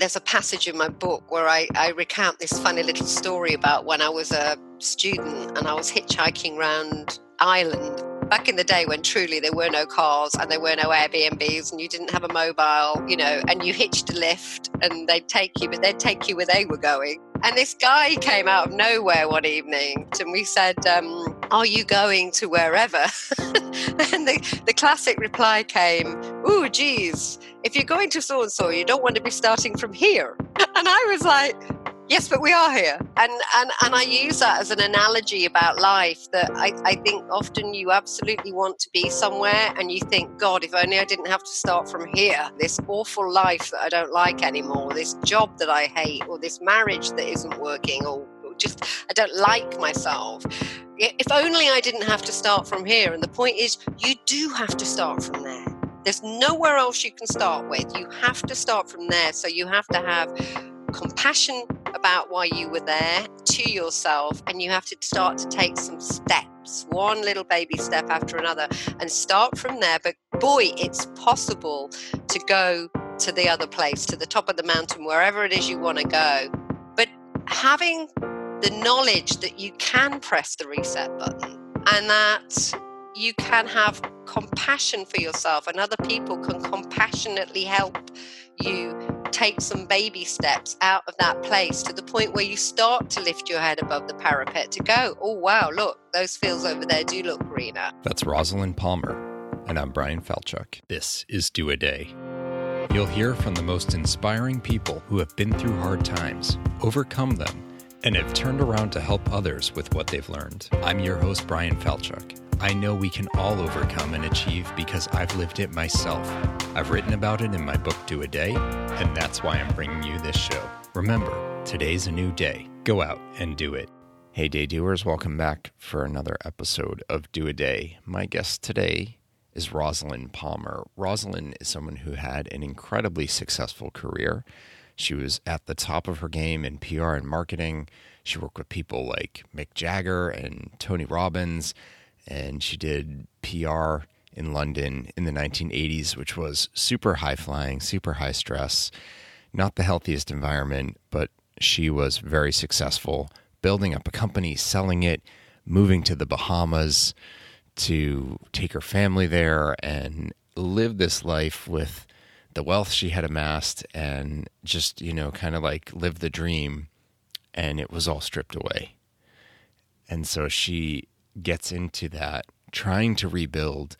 there's a passage in my book where I, I recount this funny little story about when I was a student and I was hitchhiking around Ireland back in the day when truly there were no cars and there were no Airbnbs and you didn't have a mobile, you know, and you hitched a lift and they'd take you, but they'd take you where they were going. And this guy came out of nowhere one evening and we said, um, Are you going to wherever? and the, the classic reply came, Ooh, geez, if you're going to so and so, you don't want to be starting from here. And I was like, Yes, but we are here. And, and, and I use that as an analogy about life that I, I think often you absolutely want to be somewhere and you think, God, if only I didn't have to start from here, this awful life that I don't like anymore, this job that I hate, or this marriage that isn't working, or just I don't like myself. If only I didn't have to start from here. And the point is, you do have to start from there. There's nowhere else you can start with. You have to start from there. So you have to have compassion about why you were there to yourself, and you have to start to take some steps, one little baby step after another, and start from there. But boy, it's possible to go to the other place, to the top of the mountain, wherever it is you want to go. But having the knowledge that you can press the reset button and that you can have compassion for yourself and other people can compassionately help you take some baby steps out of that place to the point where you start to lift your head above the parapet to go, oh, wow, look, those fields over there do look greener. That's Rosalind Palmer, and I'm Brian Falchuk. This is Do a Day. You'll hear from the most inspiring people who have been through hard times, overcome them, and have turned around to help others with what they've learned. I'm your host, Brian Falchuk. I know we can all overcome and achieve because I've lived it myself. I've written about it in my book, Do a Day, and that's why I'm bringing you this show. Remember, today's a new day. Go out and do it. Hey, day doers, welcome back for another episode of Do a Day. My guest today is Rosalind Palmer. Rosalind is someone who had an incredibly successful career. She was at the top of her game in PR and marketing. She worked with people like Mick Jagger and Tony Robbins and she did PR in London in the 1980s, which was super high flying, super high stress, not the healthiest environment, but she was very successful building up a company, selling it, moving to the Bahamas to take her family there and live this life with the wealth she had amassed and just, you know, kind of like live the dream. And it was all stripped away. And so she gets into that, trying to rebuild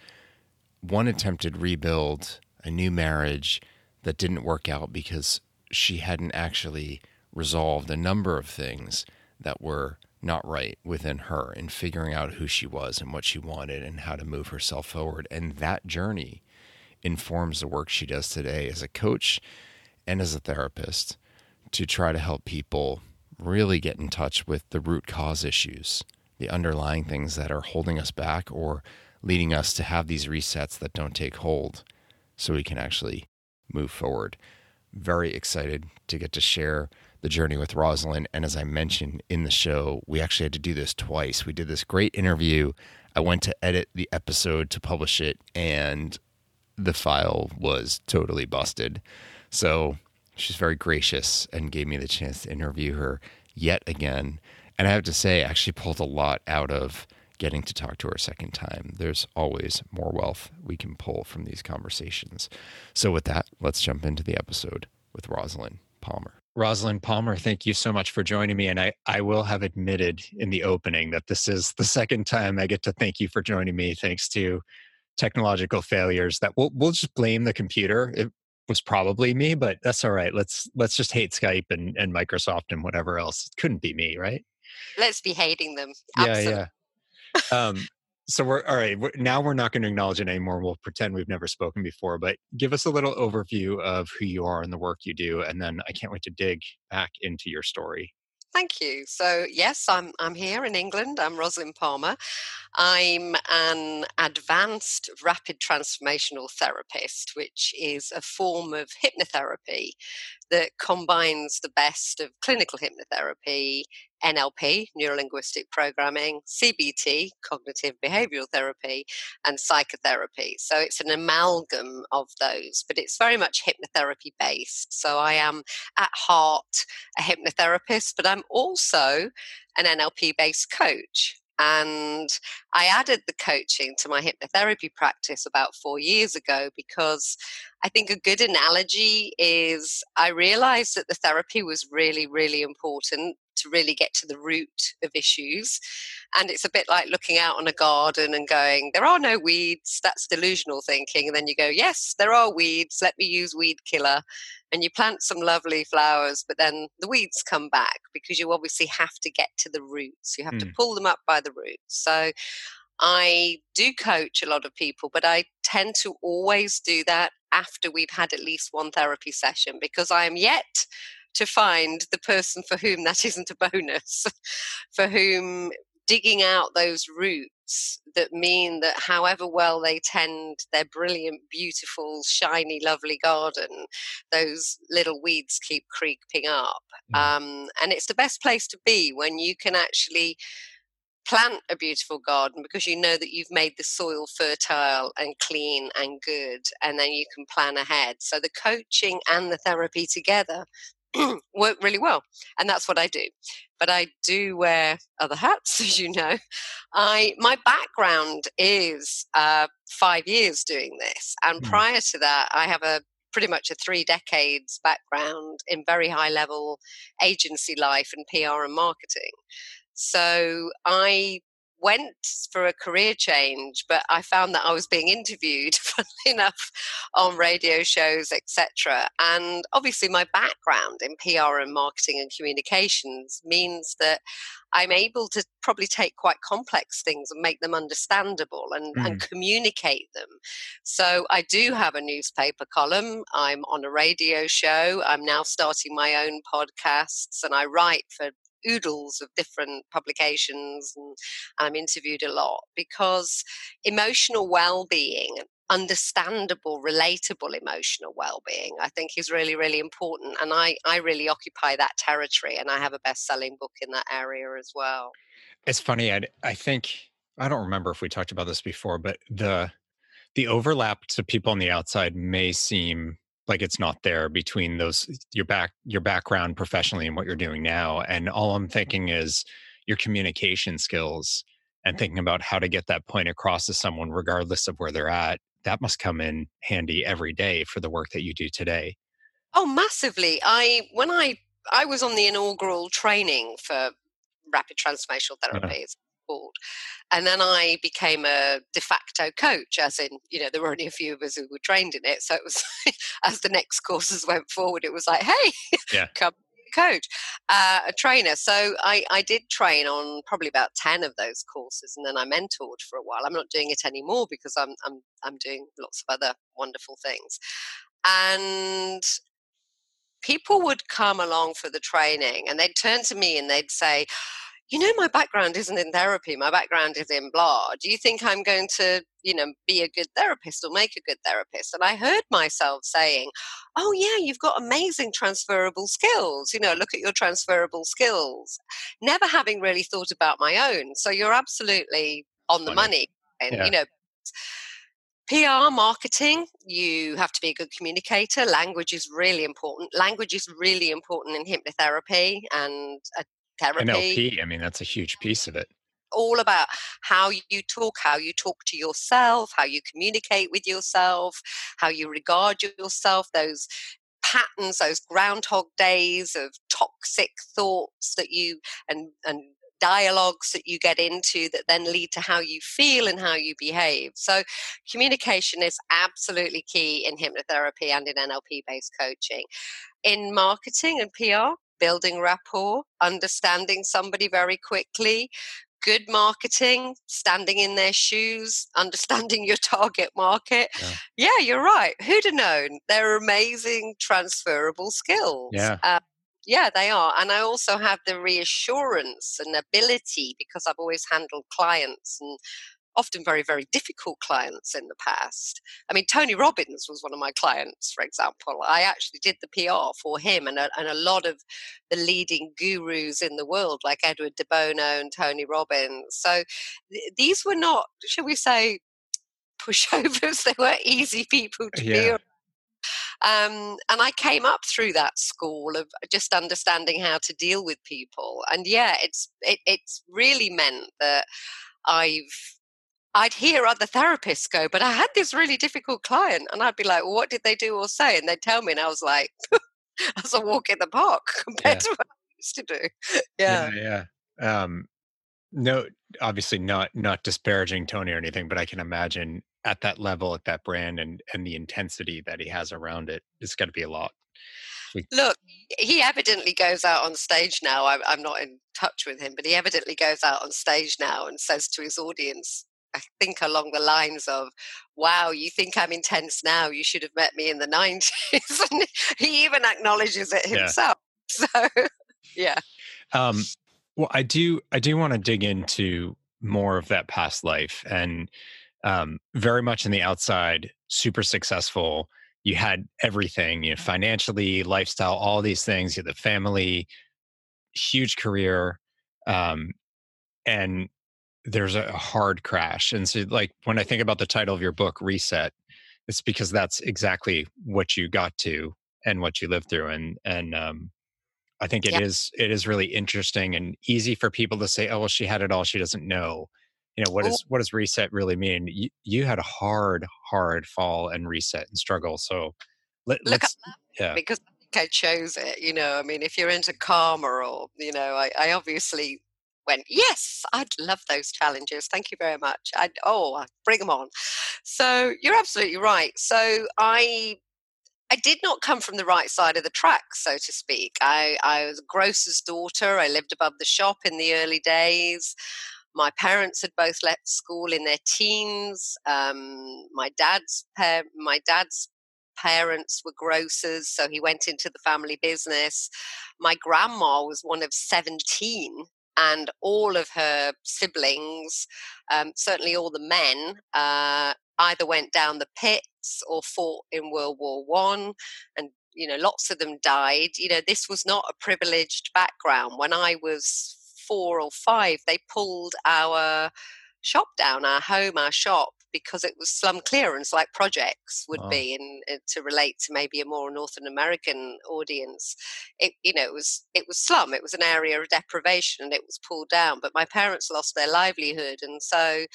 one attempted rebuild, a new marriage that didn't work out because she hadn't actually resolved a number of things that were not right within her in figuring out who she was and what she wanted and how to move herself forward. And that journey informs the work she does today as a coach and as a therapist to try to help people really get in touch with the root cause issues the underlying things that are holding us back or leading us to have these resets that don't take hold so we can actually move forward. Very excited to get to share the journey with Rosalind. And as I mentioned in the show, we actually had to do this twice. We did this great interview. I went to edit the episode to publish it, and the file was totally busted. So she's very gracious and gave me the chance to interview her yet again. And I have to say, I actually pulled a lot out of getting to talk to her a second time. There's always more wealth we can pull from these conversations. So, with that, let's jump into the episode with Rosalind Palmer. Rosalind Palmer, thank you so much for joining me. And I, I will have admitted in the opening that this is the second time I get to thank you for joining me, thanks to technological failures that we'll, we'll just blame the computer. It was probably me, but that's all right. Let's let's just hate Skype and, and Microsoft and whatever else. It couldn't be me, right? let's be hating them. Absolutely. Yeah, yeah. um, so we're all right. We're, now we're not going to acknowledge it anymore. We'll pretend we've never spoken before. But give us a little overview of who you are and the work you do, and then I can't wait to dig back into your story. Thank you. So yes, I'm I'm here in England. I'm Rosalind Palmer. I'm an advanced rapid transformational therapist, which is a form of hypnotherapy that combines the best of clinical hypnotherapy, NLP, neuro linguistic programming, CBT, cognitive behavioral therapy, and psychotherapy. So it's an amalgam of those, but it's very much hypnotherapy based. So I am at heart a hypnotherapist, but I'm also an NLP based coach. And I added the coaching to my hypnotherapy practice about four years ago because I think a good analogy is I realized that the therapy was really, really important to really get to the root of issues. And it's a bit like looking out on a garden and going, there are no weeds. That's delusional thinking. And then you go, yes, there are weeds. Let me use weed killer. And you plant some lovely flowers, but then the weeds come back because you obviously have to get to the roots. You have mm. to pull them up by the roots. So I do coach a lot of people, but I tend to always do that after we've had at least one therapy session because I am yet to find the person for whom that isn't a bonus, for whom digging out those roots that mean that however well they tend their brilliant, beautiful, shiny, lovely garden, those little weeds keep creeping up. Mm. Um, and it's the best place to be when you can actually plant a beautiful garden because you know that you've made the soil fertile and clean and good and then you can plan ahead. So the coaching and the therapy together work really well and that's what i do. But i do wear other hats as you know. I my background is uh, five years doing this and mm. prior to that i have a pretty much a three decades background in very high level agency life and pr and marketing so i went for a career change, but I found that I was being interviewed, funnily enough, on radio shows, etc. And obviously, my background in PR and marketing and communications means that I'm able to probably take quite complex things and make them understandable and, mm. and communicate them. So I do have a newspaper column. I'm on a radio show. I'm now starting my own podcasts and I write for oodles of different publications and, I'm interviewed a lot because emotional well-being understandable relatable emotional well-being i think is really really important and i i really occupy that territory and i have a best-selling book in that area as well. It's funny i i think i don't remember if we talked about this before but the the overlap to people on the outside may seem like it's not there between those your back your background professionally and what you're doing now and all i'm thinking is your communication skills and thinking about how to get that point across to someone regardless of where they're at that must come in handy every day for the work that you do today. Oh massively. I when i i was on the inaugural training for rapid transformational uh-huh. therapies called. And then I became a de facto coach, as in, you know, there were only a few of us who were trained in it. So it was, as the next courses went forward, it was like, hey, yeah. come coach, uh, a trainer. So I, I did train on probably about 10 of those courses and then I mentored for a while. I'm not doing it anymore because I'm, I'm, I'm doing lots of other wonderful things. And people would come along for the training and they'd turn to me and they'd say, you know, my background isn't in therapy. My background is in blah. Do you think I'm going to, you know, be a good therapist or make a good therapist? And I heard myself saying, oh, yeah, you've got amazing transferable skills. You know, look at your transferable skills. Never having really thought about my own. So you're absolutely on the money. And, yeah. you know, PR marketing, you have to be a good communicator. Language is really important. Language is really important in hypnotherapy and a therapy. NLP, I mean, that's a huge piece of it. All about how you talk, how you talk to yourself, how you communicate with yourself, how you regard yourself, those patterns, those groundhog days of toxic thoughts that you and and dialogues that you get into that then lead to how you feel and how you behave. So, communication is absolutely key in hypnotherapy and in NLP based coaching. In marketing and PR, building rapport, understanding somebody very quickly, good marketing, standing in their shoes, understanding your target market. Yeah, yeah you're right. Who'd have known? They're amazing transferable skills. Yeah. Uh, yeah, they are. And I also have the reassurance and ability because I've always handled clients and often very, very difficult clients in the past. I mean, Tony Robbins was one of my clients, for example. I actually did the PR for him and a, and a lot of the leading gurus in the world, like Edward de Bono and Tony Robbins. So th- these were not, shall we say, pushovers. They were easy people to yeah. be um, and I came up through that school of just understanding how to deal with people. And yeah, it's it, it's really meant that I've I'd hear other therapists go, but I had this really difficult client, and I'd be like, well, "What did they do or say?" And they'd tell me, and I was like, "As a walk in the park compared yeah. to what I used to do." Yeah, yeah. yeah. Um, no, obviously not not disparaging Tony or anything, but I can imagine at that level, at that brand, and and the intensity that he has around it, it's got to be a lot. Look, he evidently goes out on stage now. I'm, I'm not in touch with him, but he evidently goes out on stage now and says to his audience, I think along the lines of, "Wow, you think I'm intense now? You should have met me in the '90s." and he even acknowledges it himself. Yeah. So, yeah. Um, well, I do. I do want to dig into more of that past life and um, very much in the outside, super successful. You had everything, you know, financially, lifestyle, all these things. You had the family, huge career, um, and there's a hard crash. And so, like when I think about the title of your book, Reset, it's because that's exactly what you got to and what you lived through. And and um, I think it is it is really interesting and easy for people to say, "Oh, well, she had it all; she doesn't know." you know what oh. is what does reset really mean you, you had a hard hard fall and reset and struggle so let, Look, us yeah because I, I chose it you know I mean if you're into karma or you know I, I obviously went yes I'd love those challenges thank you very much I oh bring them on so you're absolutely right so I I did not come from the right side of the track, so to speak. I, I was a grocer's daughter. I lived above the shop in the early days. My parents had both left school in their teens. Um, my dad's par- my dad's parents were grocers, so he went into the family business. My grandma was one of 17, and all of her siblings, um, certainly all the men, uh, either went down the pits or fought in World War One, and you know lots of them died. You know this was not a privileged background. When I was four or five, they pulled our shop down, our home, our shop, because it was slum clearance, like projects would oh. be, and, and, to relate to maybe a more Northern American audience. It, you know, it was it was slum. It was an area of deprivation, and it was pulled down. But my parents lost their livelihood, and so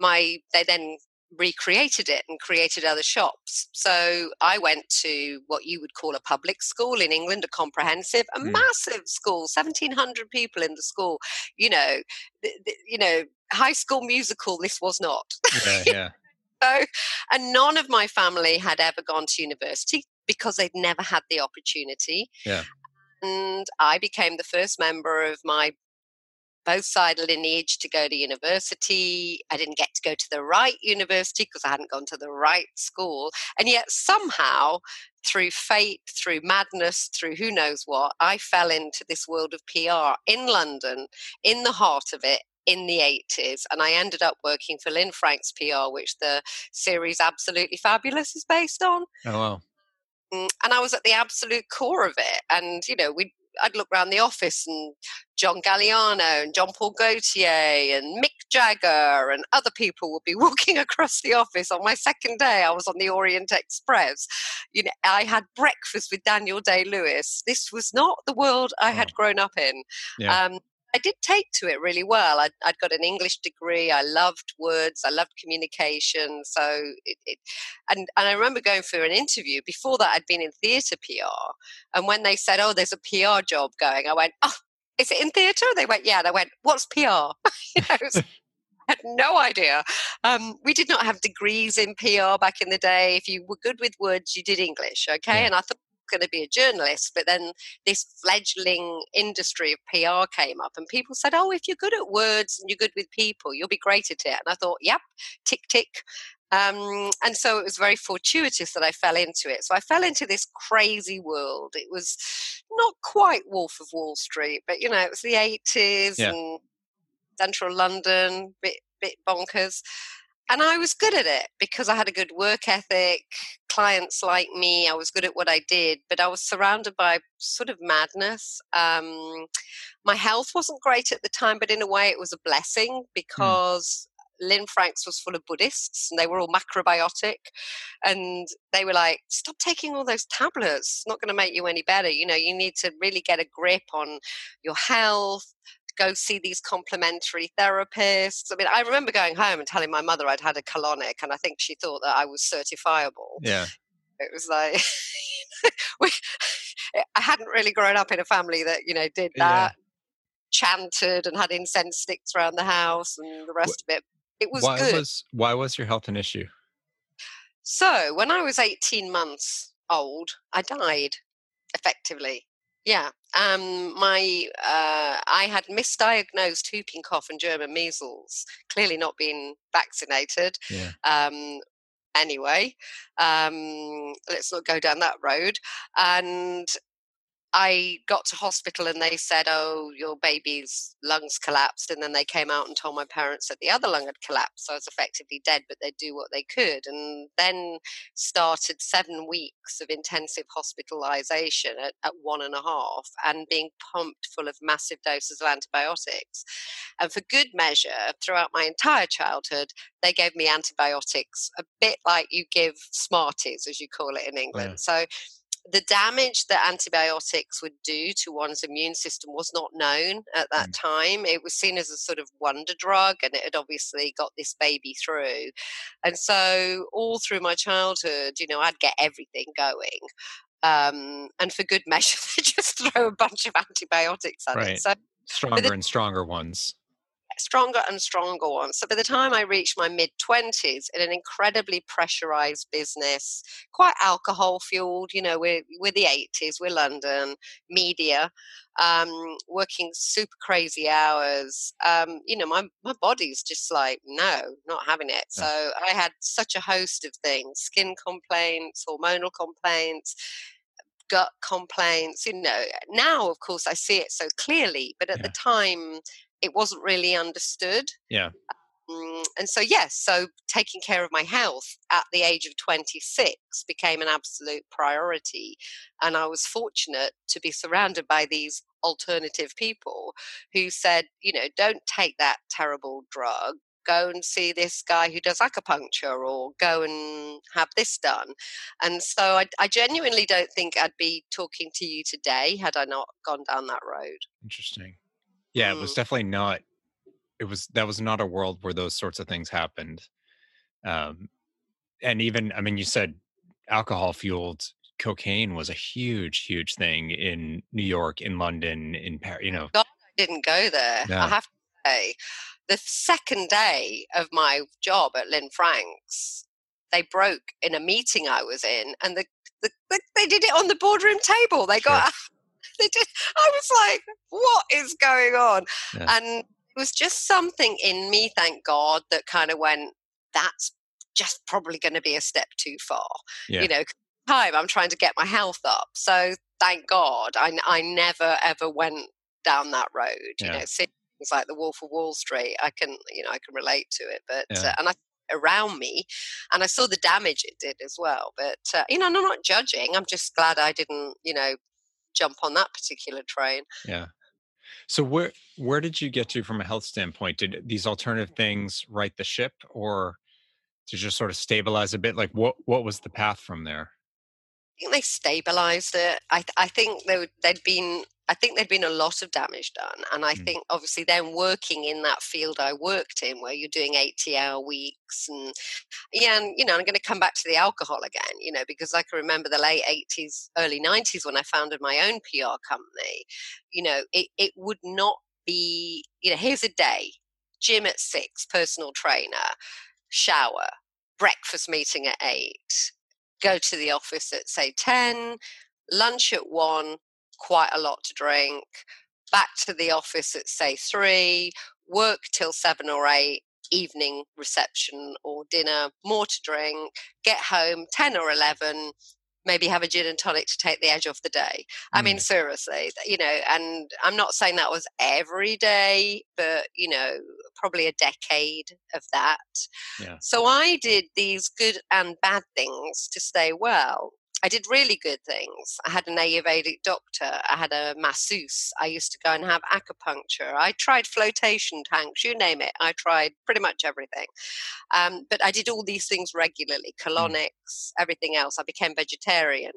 my they then recreated it and created other shops. So I went to what you would call a public school in England, a comprehensive, a mm. massive school, 1700 people in the school. You know, th- th- you know, high school musical this was not. Yeah, yeah. so, and none of my family had ever gone to university because they'd never had the opportunity. Yeah. And I became the first member of my both side lineage to go to university. I didn't get to go to the right university because I hadn't gone to the right school. And yet, somehow, through fate, through madness, through who knows what, I fell into this world of PR in London, in the heart of it, in the 80s and I ended up working for Lynne Franks PR, which the series Absolutely Fabulous is based on. Oh, wow. Mm, and I was at the absolute core of it. And, you know, we I'd look around the office and John Galliano and Jean Paul Gaultier and Mick Jagger and other people would be walking across the office. On my second day, I was on the Orient Express. You know, I had breakfast with Daniel Day Lewis. This was not the world I had grown up in. Yeah. Um, I did take to it really well. I'd, I'd, got an English degree. I loved words. I loved communication. So, it, it, and and I remember going for an interview. Before that, I'd been in theatre PR, and when they said, "Oh, there's a PR job going," I went, "Oh, is it in theatre?" They went, "Yeah." And I went, "What's PR?" you know, was, I had no idea. Um, we did not have degrees in PR back in the day. If you were good with words, you did English, okay? Yeah. And I thought going to be a journalist. But then this fledgling industry of PR came up, and people said, Oh, if you're good at words and you're good with people, you'll be great at it. And I thought, Yep, tick, tick. Um, and so it was very fortuitous that I fell into it. So I fell into this crazy world. It was not quite Wolf of Wall Street, but you know, it was the 80s yeah. and central London, bit bit bonkers. And I was good at it because I had a good work ethic, clients like me, I was good at what I did, but I was surrounded by sort of madness. Um, my health wasn't great at the time, but in a way it was a blessing Hmm. because Lynne Franks was full of Buddhists and they were all macrobiotic. And they were like, stop taking all those tablets. It's not going to make you any better. You know, you need to really get a grip on your health. Go see these complementary therapists. I mean, I remember going home and telling my mother I'd had a colonic, and I think she thought that I was certifiable. Yeah. It was like, we, I hadn't really grown up in a family that, you know, did Yeah. that, chanted and had incense sticks around the house and the rest of it. It was why good. was why was your health an issue? So when I was 18 months old, I died effectively. Yeah. Um, my uh, I had misdiagnosed whooping cough and German measles, clearly not being vaccinated. Yeah. Um, anyway, um, let's not go down that road. And I got to hospital and they said, "Oh, your baby's lungs collapsed." And then they came out and told my parents that the other lung had collapsed, so I was effectively dead. But they'd do what they could, and then started seven weeks of intensive hospitalization at, at one and a half, and being pumped full of massive doses of antibiotics. And for good measure, throughout my entire childhood, they gave me antibiotics, a bit like you give Smarties, as you call it in England. So the damage that antibiotics would do to one's immune system was not known at that time. It was seen as a sort of wonder drug, and it had obviously got this baby through. And so, all through my childhood, you know, I'd get everything going. Um, and for good measure, they just throw a bunch of antibiotics at Right. it. So, Stronger and stronger ones. Stronger and stronger ones. So by the time I reached my mid 20s in an incredibly pressurized business, quite alcohol fueled, you know, we're, we're the 80s, we're London, media, um, working super crazy hours. Um, you know, my, my body's just like, no, not having it. So I had such a host of things skin complaints, hormonal complaints gut complaints you know now of course i see it so clearly but at Yeah. the time it wasn't really understood Yeah. Mm, and so yes so taking care of my health at the age of 26 became an absolute priority and i was fortunate to be surrounded by these alternative people who said you know don't take that terrible drug go and see this guy who does acupuncture or go and have this done and so I, I genuinely don't think i'd be talking to you today had i not gone down that road Interesting. Yeah, it was Mm. definitely not. It was that was not a world where those sorts of things happened. Um, and even I mean, you said alcohol fueled cocaine was a huge, huge thing in New York, in London, in Paris. You know, I didn't go there. Yeah. I have to say, the second day of my job at Lynne Franks, they broke in a meeting I was in, and the, the, the they did it on the boardroom table. They got. They did. I was like, "What is going on?" Yeah. And it was just something in me, thank God, that kind of went. That's just probably going to be a step too far. Yeah. You know, time I'm trying to get my health up. So thank God, I, I never ever went down that road. You know, things like the Wolf of Wall Street, I can you know I can relate to it. But Yeah. uh, and I around me, and I saw the damage it did as well. But uh, you know, I'm not judging. I'm just glad I didn't you know jump on that particular train. yeah. So where where did you get to from a health standpoint? Did these alternative things right the ship, or to just sort of stabilize a bit? Like what what was the path from there? I think they stabilized it. I, th- I think there, there'd been I think there'd been a lot of damage done, and I Mm. think obviously then working in that field I worked in, where you're doing eighty-hour weeks, and yeah, and you know I'm going to come back to the alcohol again, you know, because I can remember the late '80s, early '90s when I founded my own PR company. You know, it it would not be you know here's a day, gym at six, personal trainer, shower, breakfast meeting at eight, go to the office at say 10 lunch at 1 quite a lot to drink back to the office at say 3 work till 7 or 8 evening reception or dinner more to drink get home 10 or 11 maybe have a gin and tonic to take the edge off the day. I mean, mm. seriously, you know, and I'm not saying that was every day, but, you know, probably a decade of that. Yeah. So I did these good and bad things to stay well. I did really good things. I had an Ayurvedic doctor. I had a masseuse. I used to go and have acupuncture. I tried flotation tanks, you name it. I tried pretty much everything. Um, but I did all these things regularly mm. colonics, everything else. I became vegetarian.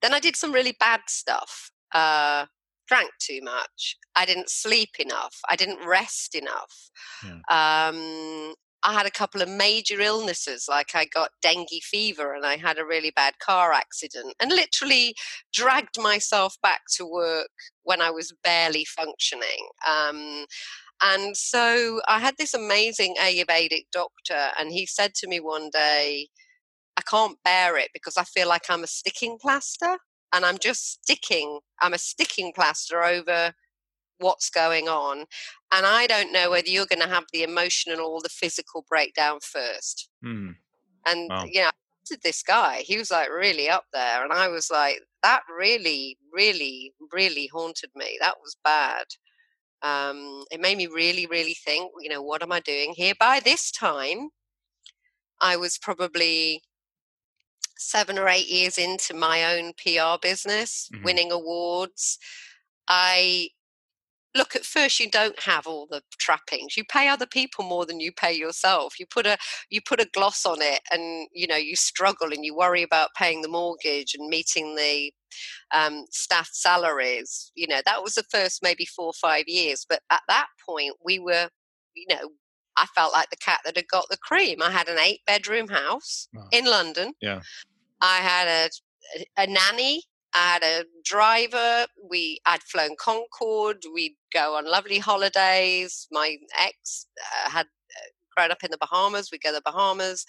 Then I did some really bad stuff. Uh, drank too much. I didn't sleep enough. I didn't rest enough. Yeah. Um, I had a couple of major illnesses, like I got dengue fever and I had a really bad car accident, and literally dragged myself back to work when I was barely functioning. Um, and so I had this amazing Ayurvedic doctor, and he said to me one day, I can't bear it because I feel like I'm a sticking plaster and I'm just sticking, I'm a sticking plaster over what's going on. And I don't know whether you're going to have the emotional or the physical breakdown first. Mm. And, wow. you know, this guy, he was like really up there. And I was like, that really, really, really haunted me. That was bad. Um, it made me really, really think, you know, what am I doing here? By this time, I was probably seven or eight years into my own PR business, mm-hmm. winning awards. I look at first you don't have all the trappings. You pay other people more than you pay yourself. You put a you put a gloss on it and you know you struggle and you worry about paying the mortgage and meeting the um, staff salaries. You know that was the first maybe four or five years but at that point we were you know i felt like the cat that had got the cream. I had an eight bedroom house wow. in london. Yeah. I had a a nanny. I had a driver. We I'd flown Concorde. We'd go on lovely holidays. My ex uh, had uh, grown up in the Bahamas. We'd go to the Bahamas.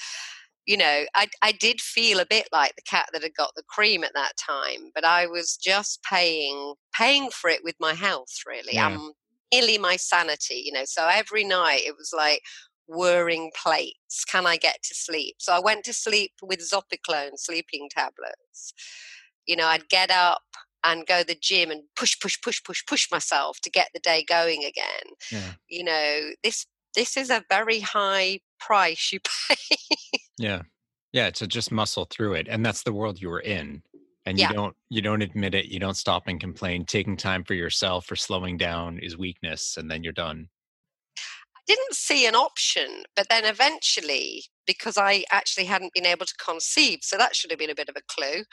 You know, I I did feel a bit like the cat that had got the cream at that time, but I was just paying paying for it with my health. Really, yeah. I'm nearly my sanity. You know, so every night it was like whirring plates. Can I get to sleep? So I went to sleep with Zopiclone sleeping tablets you know, I'd get up and go to the gym and push, push, push, push, push myself to get the day going again. Yeah. You know, this this is a very high price you pay. yeah. Yeah, to just muscle through it. And that's the world you were in. And you yeah. don't you don't admit it, you don't stop and complain. Taking time for yourself or slowing down is weakness and then you're done I didn't see an option, but then eventually, because I actually hadn't been able to conceive, so that should have been a bit of a clue,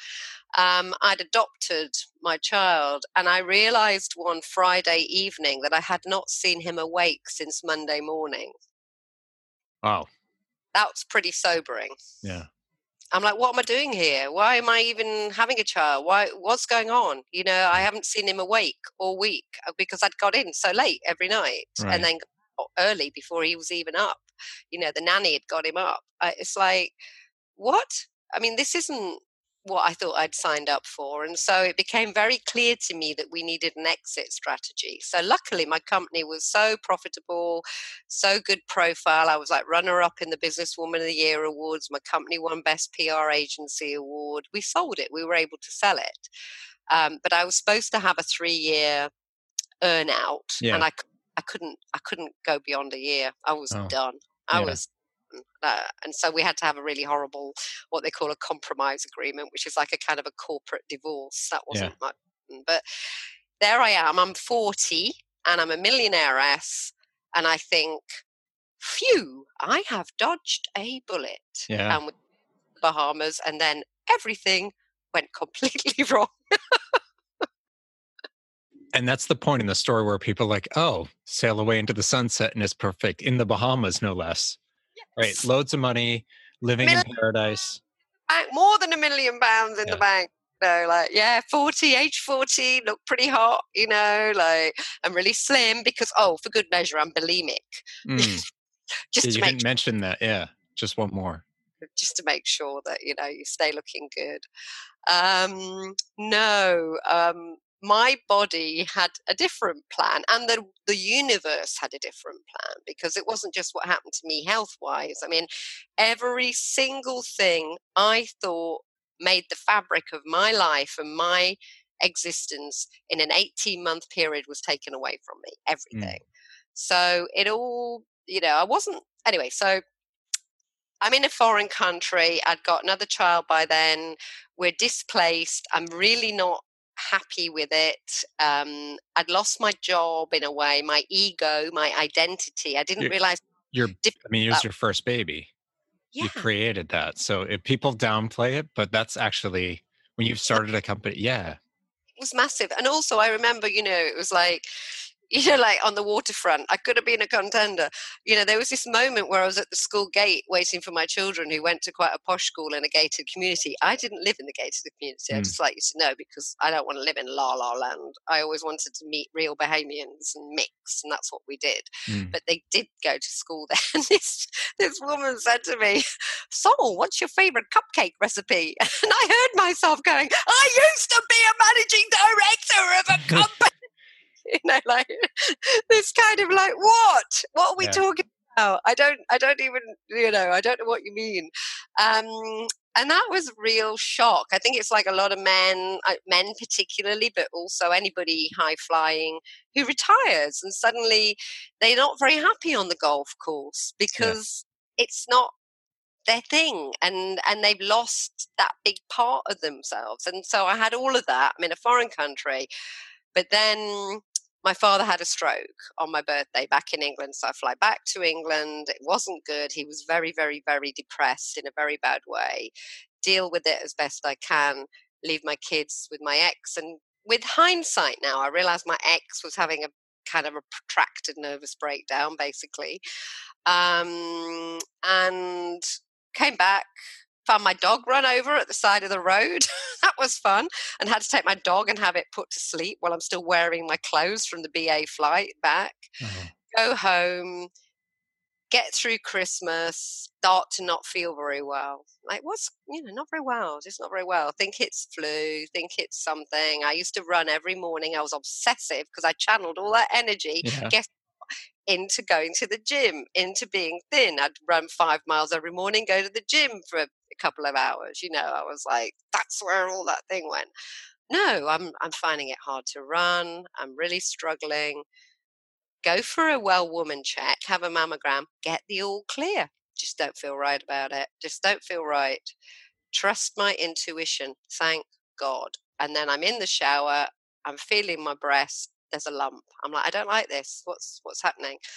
um, I'd adopted my child, and I realized one Friday evening that I had not seen him awake since Monday morning. Wow. That's pretty sobering. Yeah. I'm like, what am I doing here? Why am I even having a child? Why? What's going on? You know, I haven't seen him awake all week uh, because I'd got in so late every night right. and then early before he was even up. You know, the nanny had got him up. it's like, what? I mean, this isn't what I thought I'd signed up for. And so it became very clear to me that we needed an exit strategy. So luckily, my company was so profitable, so good profile. I was like runner up in the Businesswoman of the Year awards. My company won Best PR Agency award. We sold it, we were able to sell it. Um, but I was supposed to have a three year earn out, yeah. and I I couldn't I couldn't go beyond a year. I was oh. done. I yeah. was uh, and so we had to have a really horrible what they call a compromise agreement which is like a kind of a corporate divorce that wasn't yeah. much but there i am i'm 40 and i'm a millionairess and i think phew i have dodged a bullet yeah. and bahamas and then everything went completely wrong and that's the point in the story where people are like, oh, sail away into the sunset and it's perfect in the Bahamas, no less. Yes. Right, loads of money, living million, in paradise. More than a million pounds in yeah. the bank. No, like yeah, forty, age forty, look pretty hot. You know, like I'm really slim because oh, for good measure, I'm bulimic. Mm. just yeah, you didn't sure. mention that. Yeah, just one more just to make sure that you know you stay looking good um no um my body had a different plan and the, the universe had a different plan because it wasn't just what happened to me health wise. I mean, every single thing I thought made the fabric of my life and my existence in an 18 month period was taken away from me mm. everything mm. so it all you know i wasn't anyway so i'm in a foreign country i'd got another child by then we're displaced i'm really not happy with it um, i'd lost my job in a way my ego my identity i didn't you're, realize you're i mean it was your first baby yeah. you created that so if people downplay it but that's actually when you've started a company yeah It was massive. And also, I remember, you know, it was like, you know, like on the waterfront, I could have been a contender. You know, there was this moment where I was at the school gate waiting for my children who went to quite a posh school in a gated community. I didn't live in the gated community. Mm. I just like you to know because I don't want to live in la la land. I always wanted to meet real Bahamians and mix, and that's what we did. Mm. But they did go to school there. And this, this woman said to me, Sol, what's your favorite cupcake recipe? And I heard myself going, I used to be a managing director of a company. you know, like this kind of like what? What are we yeah. talking about? I don't, I don't even, you know, I don't know what you mean. Um, and that was real shock. I think it's like a lot of men, uh, men particularly, but also anybody high flying who retires and suddenly they're not very happy on the golf course because yeah. it's not their thing and and they've lost that big part of themselves and so i had all of that i'm in a foreign country but then my father had a stroke on my birthday back in England. So I fly back to England. It wasn't good. He was very, very, very depressed in a very bad way. Deal with it as best I can, leave my kids with my ex. And with hindsight now, I realize my ex was having a kind of a protracted nervous breakdown, basically. Um, and came back found my dog run over at the side of the road. that was fun. And had to take my dog and have it put to sleep while I'm still wearing my clothes from the BA flight back. Mm-hmm. Go home, get through Christmas, start to not feel very well. Like, what's, you know, not very well, just not very well. Think it's flu, think it's something. I used to run every morning. I was obsessive because I channeled all that energy. Yeah. Guess into going to the gym, into being thin. I'd run five miles every morning, go to the gym for a couple of hours. You know, I was like, that's where all that thing went. No, I'm I'm finding it hard to run. I'm really struggling. Go for a well woman check, have a mammogram, get the all clear. Just don't feel right about it. Just don't feel right. Trust my intuition. Thank God. And then I'm in the shower. I'm feeling my breast there's a lump. I'm like, I don't like this. What's what's happening?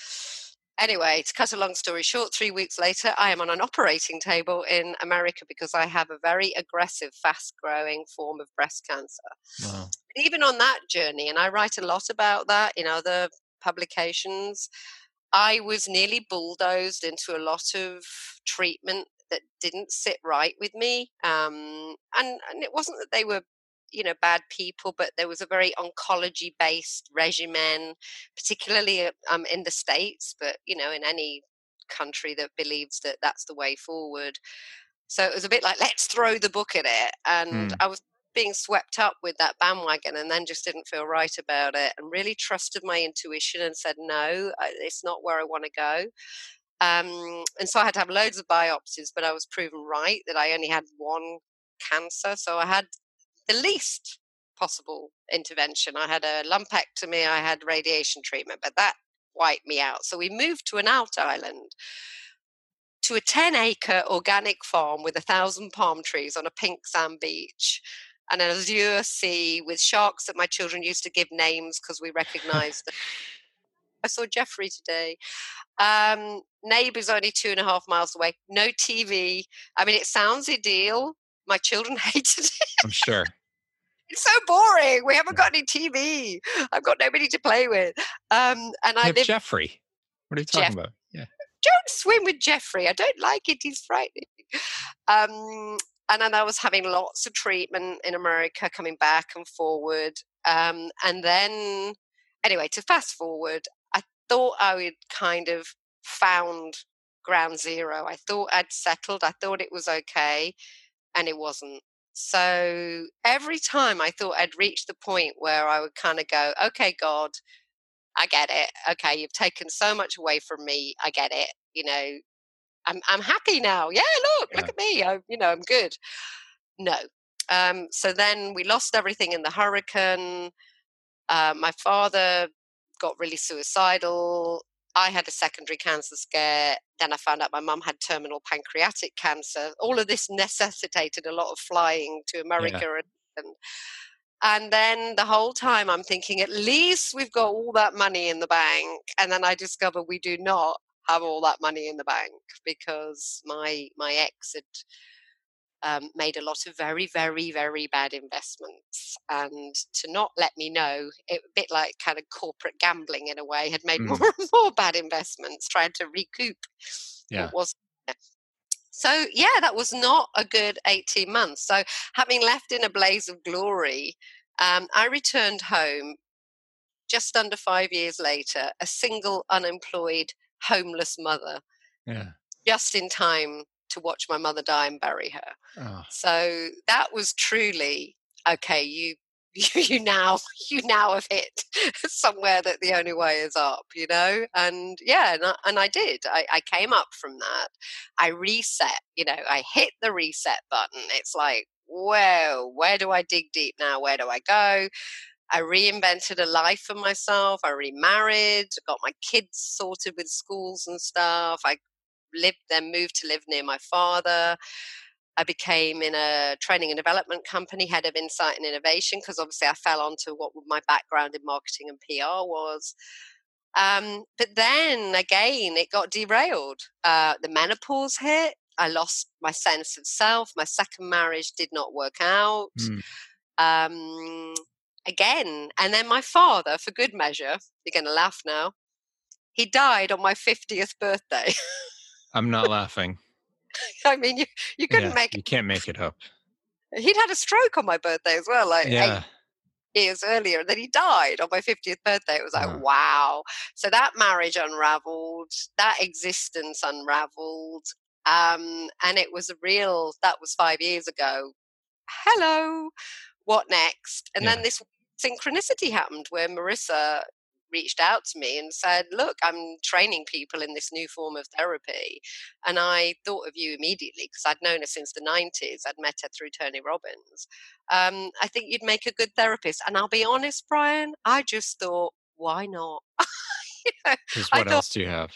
Anyway, to cut a long story short, three weeks later, I am on an operating table in America because I have a very aggressive, fast growing form of breast cancer. Wow. Even on that journey, and I write a lot about that in other publications, I was nearly bulldozed into a lot of treatment that didn't sit right with me. Um, and, and it wasn't that they were you know bad people but there was a very oncology based regimen particularly uh, um, in the states but you know in any country that believes that that's the way forward so it was a bit like let's throw the book at it and mm. i was being swept up with that bandwagon and then just didn't feel right about it and really trusted my intuition and said no it's not where i want to go um, and so i had to have loads of biopsies but i was proven right that i only had one cancer so i had the least possible intervention. I had a lumpectomy, I had radiation treatment, but that wiped me out. So we moved to an out island to a 10 acre organic farm with a thousand palm trees on a pink sand beach and an azure sea with sharks that my children used to give names because we recognized them. I saw Jeffrey today. Um, neighbors only two and a half miles away. No TV. I mean, it sounds ideal. My children hated it. I'm sure it's so boring. We haven't got any TV. I've got nobody to play with. Um, and I live Jeffrey. What are you talking Jeff- about? Yeah. Don't swim with Jeffrey. I don't like it. He's frightening. Um, and then I was having lots of treatment in America, coming back and forward. Um, and then, anyway, to fast forward, I thought I would kind of found ground zero. I thought I'd settled. I thought it was okay, and it wasn't. So every time I thought I'd reached the point where I would kind of go, okay, God, I get it. Okay, you've taken so much away from me. I get it. You know, I'm I'm happy now. Yeah, look, yeah. look at me. I, you know, I'm good. no. Um, so then we lost everything in the hurricane. Uh, my father got really suicidal. I had a secondary cancer scare. Then I found out my mum had terminal pancreatic cancer. All of this necessitated a lot of flying to America yeah. and and then the whole time I'm thinking, at least we've got all that money in the bank. And then I discover we do not have all that money in the bank because my my ex had um, made a lot of very, very, very bad investments. And to not let me know, it, a bit like kind of corporate gambling in a way, had made mm. more and more bad investments, trying to recoup yeah. what was so yeah, that was not a good 18 months. So having left in a blaze of glory, um, I returned home just under five years later, a single unemployed homeless mother. Yeah. Just in time to watch my mother die and bury her. Oh. So that was truly okay. You you now you now have hit somewhere that the only way is up you know and yeah and I, and I did I, I came up from that i reset you know i hit the reset button it's like whoa where do i dig deep now where do i go I reinvented a life for myself. I remarried, got my kids sorted with schools and stuff. I lived, then moved to live near my father. I became in a training and development company, head of insight and innovation, because obviously I fell onto what my background in marketing and PR was. Um, but then again, it got derailed. Uh, the menopause hit. I lost my sense of self. My second marriage did not work out. Mm. Um, again, and then my father, for good measure, you're going to laugh now, he died on my 50th birthday. I'm not laughing. I mean, you, you couldn't yeah, make it. You can't make it up. He'd had a stroke on my birthday as well, like yeah. eight years earlier. And then he died on my 50th birthday. It was like, uh-huh. wow. So that marriage unraveled, that existence unraveled. Um, and it was a real, that was five years ago. Hello, what next? And yeah. then this synchronicity happened where Marisa reached out to me and said, Look, I'm training people in this new form of therapy. And I thought of you immediately because I'd known her since the 90s. I'd met her through Tony Robbins. Um, I think you'd make a good therapist. And I'll be honest, Brian, I just thought, why not? Because what thought, else do you have?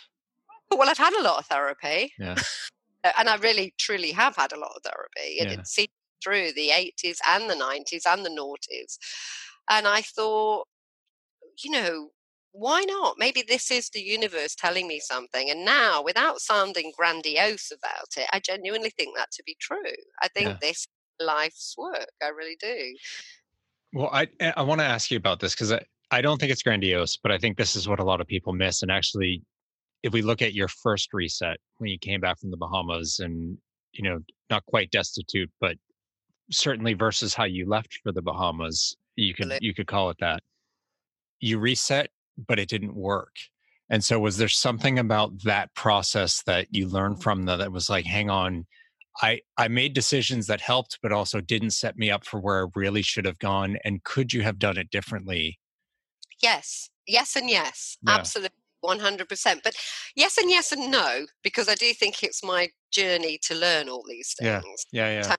Well, I've had a lot of therapy. Yeah. and I really, truly have had a lot of therapy. And yeah. it seeped through the 80s and the 90s and the noughties. And I thought, you know, why not? Maybe this is the universe telling me something. And now, without sounding grandiose about it, I genuinely think that to be true. I think yeah. this life's work. I really do. Well, I eh, I want to ask you about this because I, I don't think it's grandiose, but I think this is what a lot of people miss. And actually, if we look at your first reset when you came back from the Bahamas and you know not quite destitute, but certainly versus how you left for the Bahamas, you could you could call it that. You reset but it didn't work. And so, was there something about that process that you learned mm. from that, that was like, hang on, I, I made decisions that helped, but also didn't set me up for where I really should have gone? And could you have done it differently? Yes, yes, and yes, yeah. absolutely. 100%. But yes, and yes, and no, because I do think it's my journey to learn all these things. Yeah, yeah, yeah.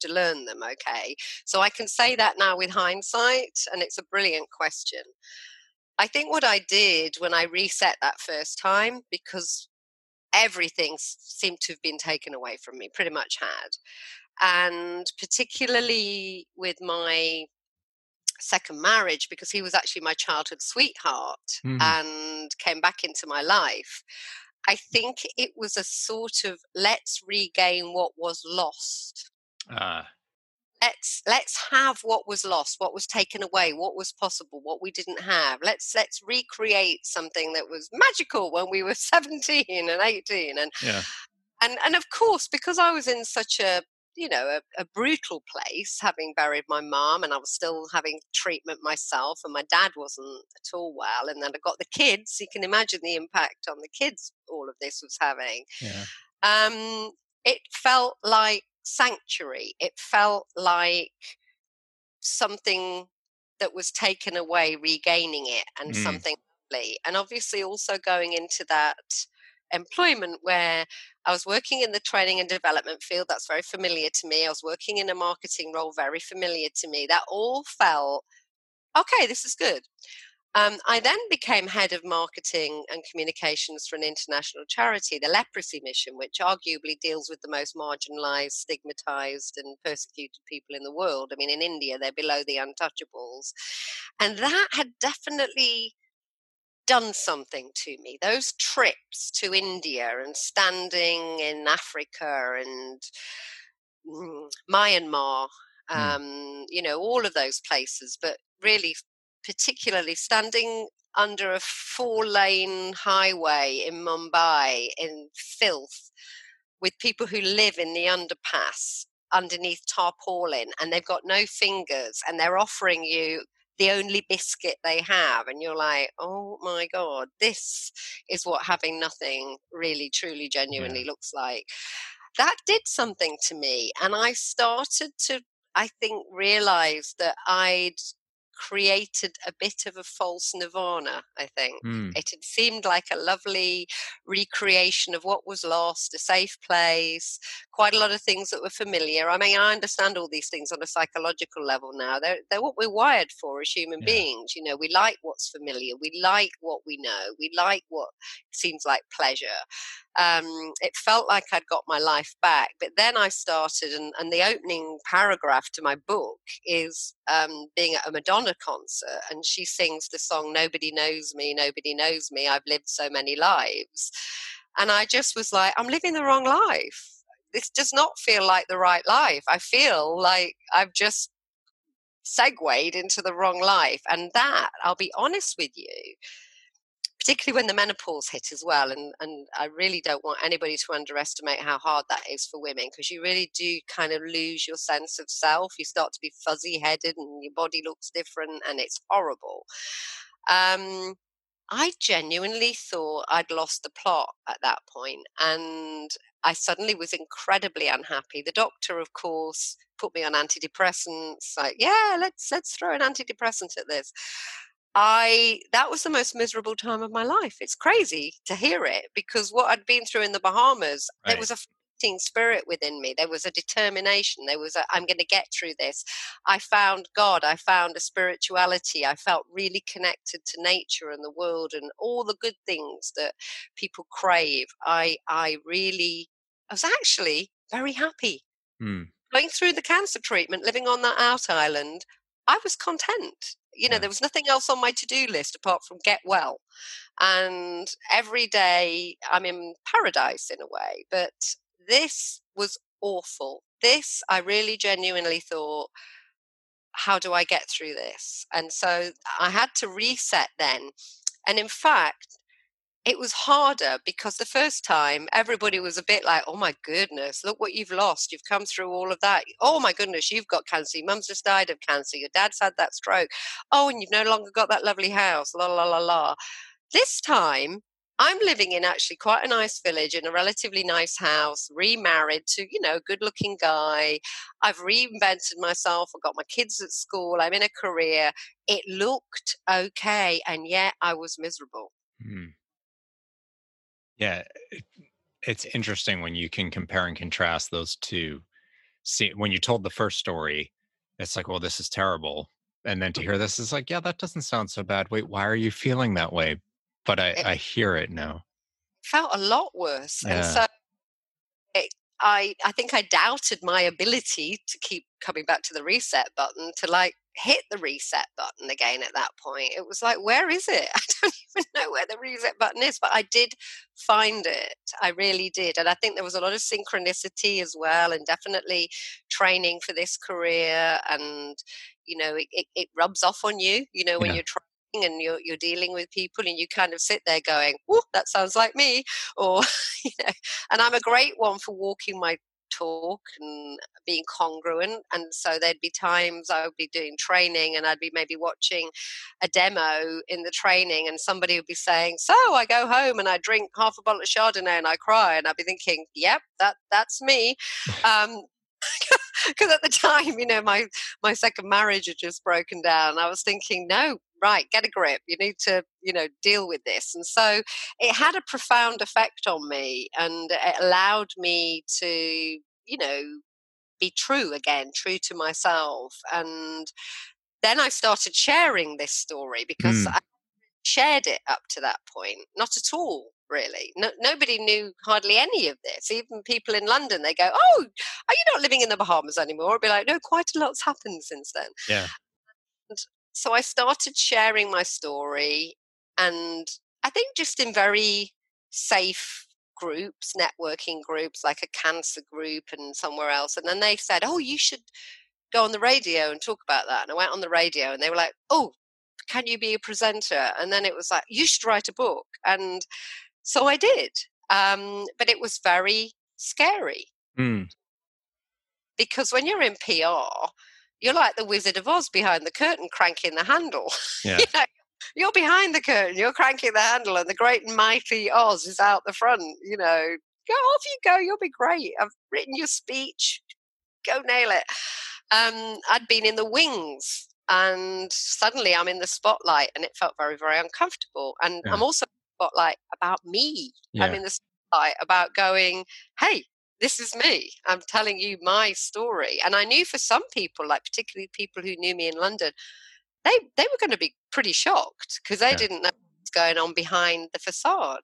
To learn them, okay. So I can say that now with hindsight, and it's a brilliant question. I think what I did when I reset that first time, because everything seemed to have been taken away from me, pretty much had. And particularly with my second marriage, because he was actually my childhood sweetheart mm. and came back into my life. I think it was a sort of let's regain what was lost. Uh let's let's have what was lost what was taken away what was possible what we didn't have let's let's recreate something that was magical when we were 17 and 18 and yeah. and and of course because i was in such a you know a, a brutal place having buried my mom and i was still having treatment myself and my dad wasn't at all well and then i got the kids you can imagine the impact on the kids all of this was having yeah. um it felt like sanctuary. It felt like something that was taken away, regaining it, and mm. something lovely. And obviously, also going into that employment where I was working in the training and development field. That's very familiar to me. I was working in a marketing role, very familiar to me. That all felt okay, this is good. Um, I then became head of marketing and communications for an international charity, the Leprosy Mission, which arguably deals with the most marginalized, stigmatized, and persecuted people in the world. I mean, in India, they're below the untouchables. And that had definitely done something to me. Those trips to India and standing in Africa and mm, Myanmar, mm. um, you know, all of those places, but really particularly standing under a four lane highway in Mumbai in filth with people who live in the underpass underneath tarpaulin and they've got no fingers and they're offering you the only biscuit they have and you're like oh my god this is what having nothing really truly genuinely yeah. looks like that did something to me and i started to i think realize that i'd created a bit of a false nirvana, I think. Mm. It had seemed like a lovely recreation of what was lost, a safe place, quite a lot of things that were familiar. I mean, I understand all these things on a psychological level now. They're, they're what we're wired for as human yeah. beings. You know, we like what's familiar, we like what we know, we like what seems like pleasure um, it felt like I'd got my life back. But then I started, and, and the opening paragraph to my book is um, being at a Madonna concert, and she sings the song Nobody Knows Me, Nobody Knows Me, I've lived so many lives. And I just was like, I'm living the wrong life. This does not feel like the right life. I feel like I've just segued into the wrong life. And that, I'll be honest with you, particularly when the menopause hit as well. And, and I really don't want anybody to underestimate how hard that is for women because you really do kind of lose your sense of self. You start to be fuzzy headed and your body looks different and it's horrible. Um, I genuinely thought I'd lost the plot at that point, and I suddenly was incredibly unhappy. The doctor, of course, put me on antidepressants. Like, yeah, let's let's throw an antidepressant at this. I that was the most miserable time of my life. It's crazy to hear it because what I'd been through in the Bahamas, right. there was a fighting spirit within me. There was a determination. There was a I'm going to get through this. I found God. I found a spirituality. I felt really connected to nature and the world and all the good things that people crave. I I really I was actually very happy. Hmm. Going through the cancer treatment, living on that out island, I was content you know, yeah. there was nothing else on my to do list apart from get well. And every day I'm in paradise in a way. But this was awful. This, I really genuinely thought, how do I get through this? And so I had to reset then. And in fact, it was harder because the first time everybody was a bit like, oh my goodness, look what you've lost. You've come through all of that. Oh my goodness, you've got cancer. Your mum's just died of cancer. Your dad's had that stroke. Oh, and you've no longer got that lovely house. La, la, la, la. This time, I'm living in actually quite a nice village in a relatively nice house, remarried to, you know, a good looking guy. I've reinvented myself. I've got my kids at school. I'm in a career. It looked okay. And yet I was miserable. Mm. Yeah, it's interesting when you can compare and contrast those two. See, when you told the first story, it's like, well, this is terrible. And then to mm-hmm. hear this is like, yeah, that doesn't sound so bad. Wait, why are you feeling that way? But I, it I hear it now. Felt a lot worse. Yeah. And so I, I think I doubted my ability to keep coming back to the reset button to like hit the reset button again at that point. It was like, where is it? I don't even know where the reset button is, but I did find it. I really did. And I think there was a lot of synchronicity as well, and definitely training for this career. And, you know, it, it, it rubs off on you, you know, when yeah. you're trying and you're, you're dealing with people and you kind of sit there going, that sounds like me. Or, you know, and I'm a great one for walking my talk and being congruent. And so there'd be times I would be doing training and I'd be maybe watching a demo in the training and somebody would be saying, So I go home and I drink half a bottle of Chardonnay and I cry. And I'd be thinking, Yep, that that's me. Um, because at the time, you know, my my second marriage had just broken down. I was thinking, no, right, get a grip. You need to, you know, deal with this. And so it had a profound effect on me and it allowed me to, you know, be true again, true to myself. And then I started sharing this story because mm. I shared it up to that point, not at all really. No, nobody knew hardly any of this. Even people in London, they go, "Oh, are you not living in the Bahamas anymore?" I'd be like, "No, quite a lot's happened since then." Yeah. And so I started sharing my story, and I think just in very safe groups, networking groups, like a cancer group and somewhere else. And then they said, "Oh, you should." Go on the radio and talk about that. And I went on the radio and they were like, Oh, can you be a presenter? And then it was like, you should write a book. And so I did. Um, but it was very scary. Mm. Because when you're in PR, you're like the Wizard of Oz behind the curtain cranking the handle. Yeah. you know, you're behind the curtain, you're cranking the handle, and the great and mighty Oz is out the front. You know, go off you go, you'll be great. I've written your speech, go nail it. Um, I'd been in the wings and suddenly I'm in the spotlight and it felt very, very uncomfortable. And yeah. I'm also spotlight about me. Yeah. I'm in the spotlight about going, hey, this is me. I'm telling you my story. And I knew for some people, like particularly people who knew me in London, they they were going to be pretty shocked because they yeah. didn't know what's going on behind the facade.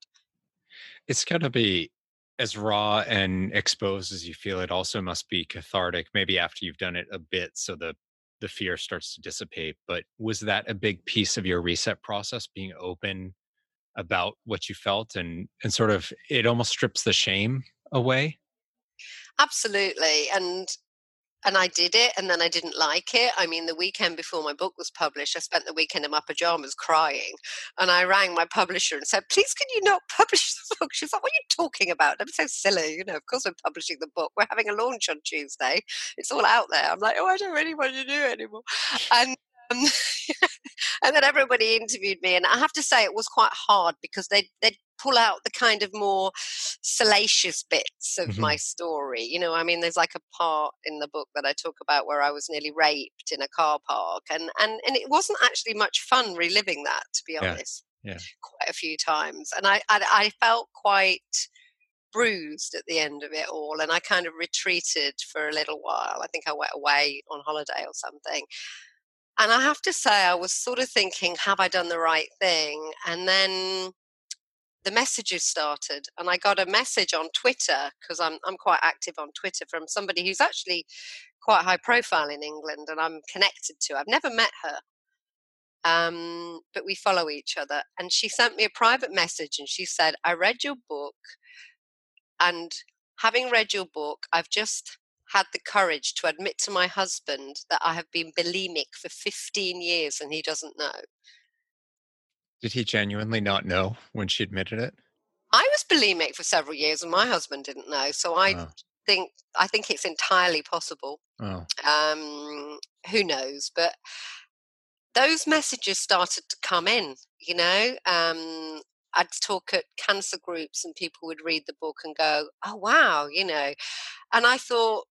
It's going to be as raw and exposed as you feel. It also must be cathartic, maybe after you've done it a bit, so the the fear starts to dissipate. But was that a big piece of your reset process, being open about what you felt and and sort of it almost strips the shame away? Absolutely. And and I did it and then I didn't like it. I mean, the weekend before my book was published, I spent the weekend in my pajamas crying. And I rang my publisher and said, Please, can you not publish the book? She's like, What are you talking about? I'm so silly. You know, of course I'm publishing the book. We're having a launch on Tuesday. It's all out there. I'm like, Oh, I don't really want to do it anymore. And um, and then everybody interviewed me, and I have to say it was quite hard because they they'd pull out the kind of more salacious bits of mm-hmm. my story. You know, I mean, there's like a part in the book that I talk about where I was nearly raped in a car park, and and and it wasn't actually much fun reliving that, to be honest. Yeah. yeah. Quite a few times, and I, I I felt quite bruised at the end of it all and i kind of retreated for a little while i think i went away on holiday or something and I have to say, I was sort of thinking, have I done the right thing? And then the messages started, and I got a message on Twitter because I'm I'm quite active on Twitter from somebody who's actually quite high profile in England, and I'm connected to. I've never met her, um, but we follow each other. And she sent me a private message, and she said, "I read your book, and having read your book, I've just had the courage to admit to my husband that I have been bulimic for 15 years and he doesn't know. Did he genuinely not know when she admitted it? I was bulimic for several years and my husband didn't know. So I oh. think I think it's entirely possible. Oh. Um, who knows? But those messages started to come in, you know. Um, I'd talk at cancer groups and people would read the book and go, "Oh wow," you know. And I thought,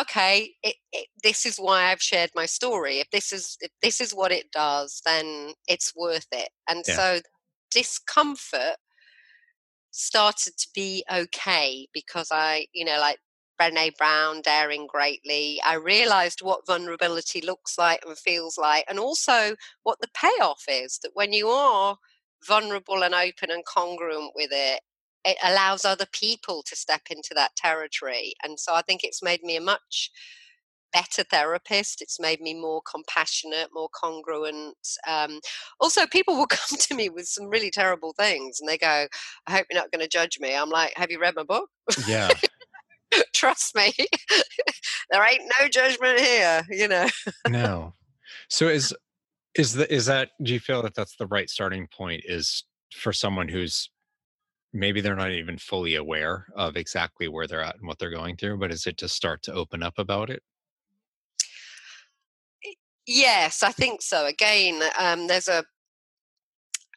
okay, it, it, this is why I've shared my story. If this is if this is what it does, then it's worth it. And yeah. so discomfort started to be okay because I, you know, like Brene Brown, Daring Greatly, I realized what vulnerability looks like and feels like, and also what the payoff is that when you are vulnerable and open and congruent with it, it allows other people to step into that territory. And so I think it's made me a much better therapist. It's made me more compassionate, more congruent. Um, also, people will come to me with some really terrible things and they go, I hope you're not going to judge me. I'm like, Have you read my book? Yeah. Trust me, there ain't no judgment here, you know. no. So is is the is that do you feel that that's the right starting point is for someone who's maybe they're not even fully aware of exactly where they're at and what they're going through but is it to start to open up about it? Yes i think so again um, there's a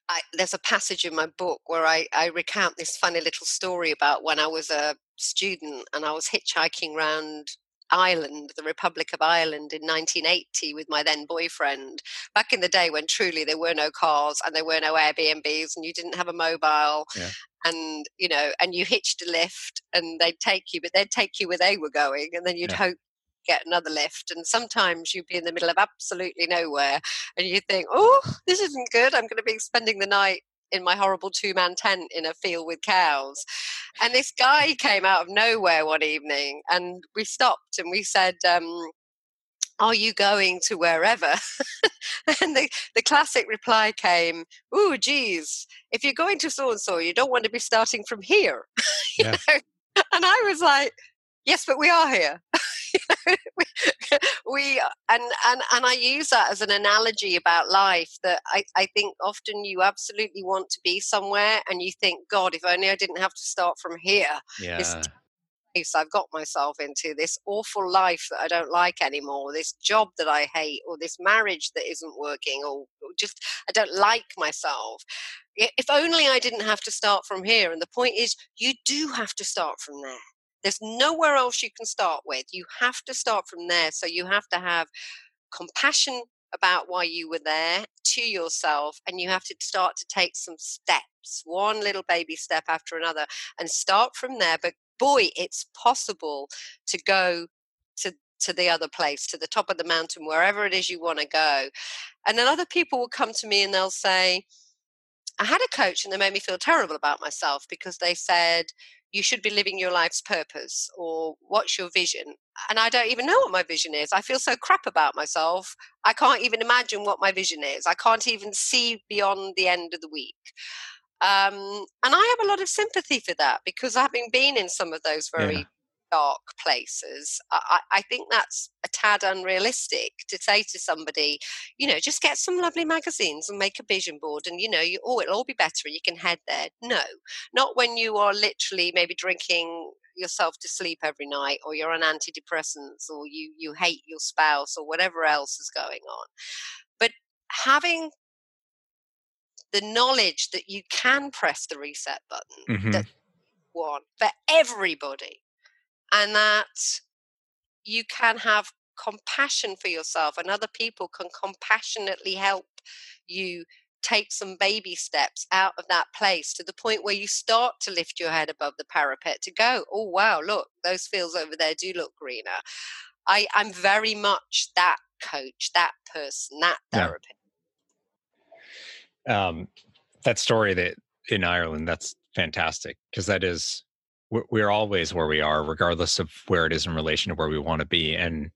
I, there's a passage in my book where I, I recount this funny little story about when I was a student and I was hitchhiking around Ireland, the Republic of Ireland in 1980 with my then boyfriend. Back in the day when truly there were no cars and there were no Airbnbs and you didn't have a mobile. Yeah. And you know, and you hitched a lift, and they'd take you, but they'd take you where they were going, and then you'd yeah. hope get another lift. And sometimes you'd be in the middle of absolutely nowhere, and you think, "Oh, this isn't good. I'm going to be spending the night in my horrible two man tent in a field with cows. And this guy came out of nowhere one evening and we stopped and we said, um, are you going to wherever? and the, the classic reply came, oh, geez, if you're going to so and so, you don't want to be starting from here. yeah. And I was like, yes, but we are here. we uh, and and and I use that as an analogy about life that I, I think often you absolutely want to be somewhere and you think, God, if only I didn't have to start from here. Yeah. This I've got myself into, this awful life that I don't like anymore, this job that I hate, or this marriage that isn't working, or just I don't like myself. If only I didn't have to start from here. And the point is, you do have to start from there there's nowhere else you can start with. You have to start from there. So you have to have compassion about why you were there to yourself and you have to start to take some steps one little baby step after another and start from there but boy it's possible to go to to the other place to the top of the mountain wherever it is you want to go and then other people will come to me and they'll say i had a coach and they made me feel terrible about myself because they said you should be living your life's purpose or what's your vision? And i don't even know what my vision is. I feel so crap about myself. I can't even imagine what my vision is. I can't even see beyond the end of the week. Um, and i have a lot of sympathy for that because having been in some of those very yeah dark places. I, I, think that's a tad unrealistic to say to somebody, you know, just get some lovely magazines and make a vision board and, you know, you, oh, it'll all be better. You can head there. No, not when you are literally maybe drinking yourself to sleep every night or you're on antidepressants or you, you hate your spouse or whatever else is going on. But having the knowledge that you can press the reset button mm-hmm. that one for everybody and that you can have compassion for yourself and other people can compassionately help you take some baby steps out of that place to the point where you start to lift your head above the parapet to go oh wow look those fields over there do look greener i i'm very much that coach that person that therapist yeah. um that story that in ireland that's fantastic because that is we're always where we are, regardless of where it is in relation to where we want to be. And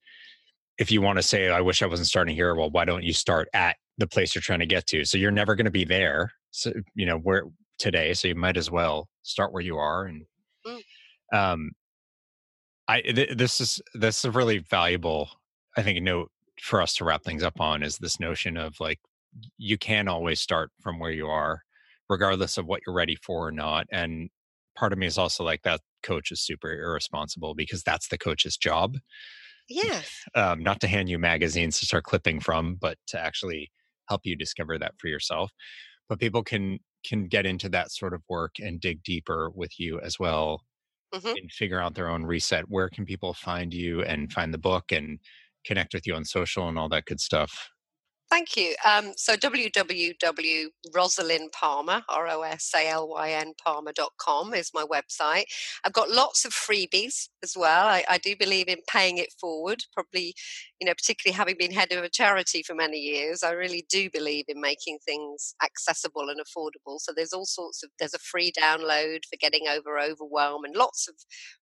if you want to say, I wish I wasn't starting here, well, why don't you start at the place you're trying to get to? So you're never going to be there. So, you know, where today. So you might as well start where you are. And, mm. um, I, th- this is, this is a really valuable, I think, note for us to wrap things up on is this notion of like, you can always start from where you are, regardless of what you're ready for or not. And part of me is also like that coach is super irresponsible because that's the coach's job. Yeah. Um, not to hand you magazines to start clipping from, but to actually help you discover that for yourself. But people can can get into that sort of work and dig deeper with you as well mm-hmm. and figure out their own reset. Where can people find you and find the book and connect with you on social and all that good stuff? Thank you. Um, so www.rosalyn Palmer, R-O-S-A-L-Y-N Palmer.com is my website. I've got lots of freebies as well. I, I, do believe in paying it forward. Probably, you know, particularly having been head of a charity for many years, I really do believe in making things accessible and affordable. So there's all sorts of, there's a free download for getting over overwhelm and lots of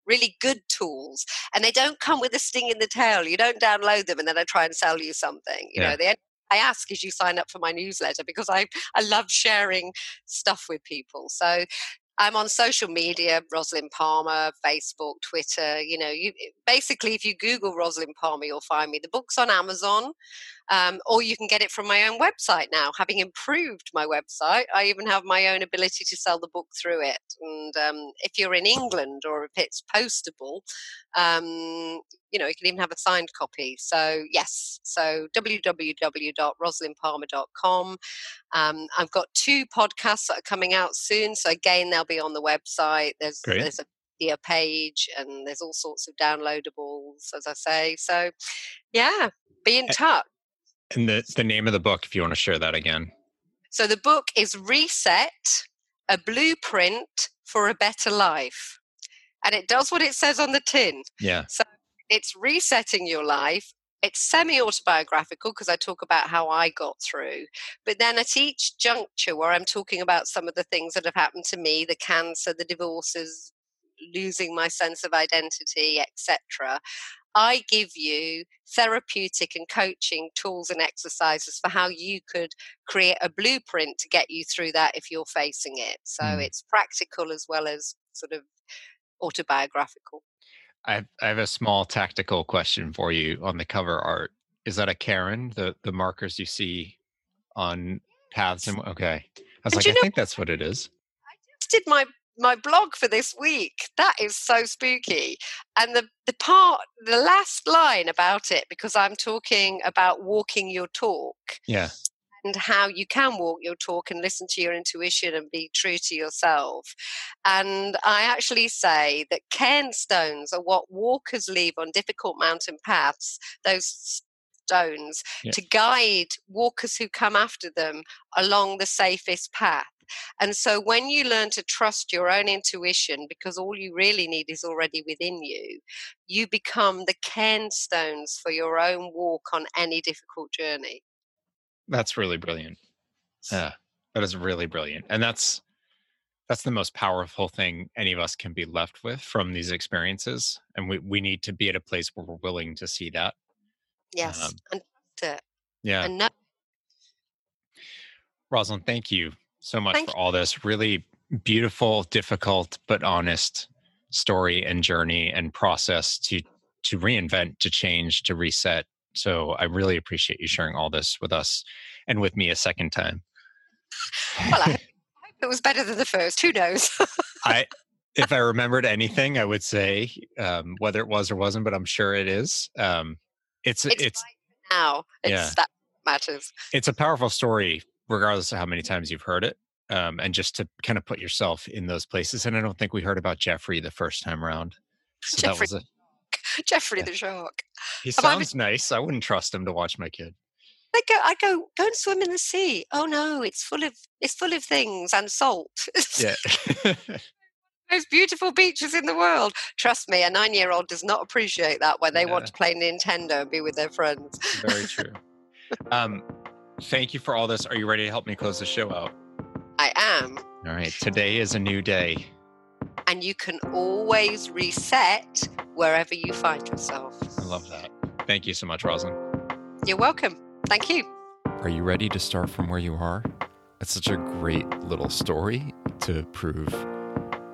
really good tools. And they don't come with a sting in the tail. You don't download them and then I try and sell you something. You yeah. know, they I ask is you sign up for my newsletter because I, I love sharing stuff with people. So I'm on social media, Rosalyn Palmer, Facebook, Twitter. You know, you basically if you Google Rosalyn Palmer, you'll find me. The book's on Amazon, um, or you can get it from my own website now. Having improved my website, I even have my own ability to sell the book through it. And um, if you're in England or if it's postable, um, you know, you can even have a signed copy. So yes, so www.rosalynpalmer.com. Um, I've got two podcasts that are coming out soon. So again, they'll be on the website. There's Great. there's a the page, and there's all sorts of downloadables, as I say. So, yeah, be in touch. And the, the name of the book, if you want to share that again. So, the book is Reset A Blueprint for a Better Life. And it does what it says on the tin. Yeah. So, it's resetting your life it's semi autobiographical because I talk about how I got through. But then at each juncture where I'm talking about some of the things that have happened to me the cancer, the divorces, losing my sense of identity, etc. I give you therapeutic and coaching tools and exercises for how you could create a blueprint to get you through that if you're facing it. So mm. it's practical as well as sort of autobiographical. I have, I have a small tactical question for you on the cover art. Is that a cairn? The the markers you see on paths and okay. I was and like, I know, think that's what it is. I just did my my blog for this week. That is so spooky. And the the part the last line about it, because I'm talking about walking your talk. Yeah and how you can walk your talk and listen to your intuition and be true to yourself. And I actually say that cairn stones are what walkers leave on difficult mountain paths, those stones, yeah. to guide walkers who come after them along the safest path. And so when you learn to trust your own intuition, because all you really need is already within you, you become the cairn stones for your own walk on any difficult journey. That's really brilliant. Yeah, that is really brilliant. And that's that's the most powerful thing any of us can be left with from these experiences. And we, we need to be at a place where we're willing to see that. Yes. Um, and it. Yeah. And no- Rosalyn, thank you so much thank for all this really beautiful, difficult, but honest story and journey and process to to reinvent, to change, to reset, so I really appreciate you sharing all this with us and with me a second time. Well, I hope it was better than the first. Who knows? I, if I remembered anything, I would say um, whether it was or wasn't, but I'm sure it is. Um, it's it's, it's right now. It's, yeah, that matters. It's a powerful story, regardless of how many times you've heard it, um, and just to kind of put yourself in those places. And I don't think we heard about Jeffrey the first time around. So Jeffrey. that was a Jeffrey yeah. the shark. He sounds nice. I wouldn't trust him to watch my kid. I go, I go, go and swim in the sea. Oh no, it's full of, it's full of things and salt. yeah. Most beautiful beaches in the world. Trust me, a nine-year-old does not appreciate that when they yeah. want to play Nintendo and be with their friends. Very true. um, thank you for all this. Are you ready to help me close the show out? I am. All right. Today is a new day and you can always reset wherever you find yourself. I love that. Thank you so much, Rosalyn. You're welcome. Thank you. Are you ready to start from where you are? It's such a great little story to prove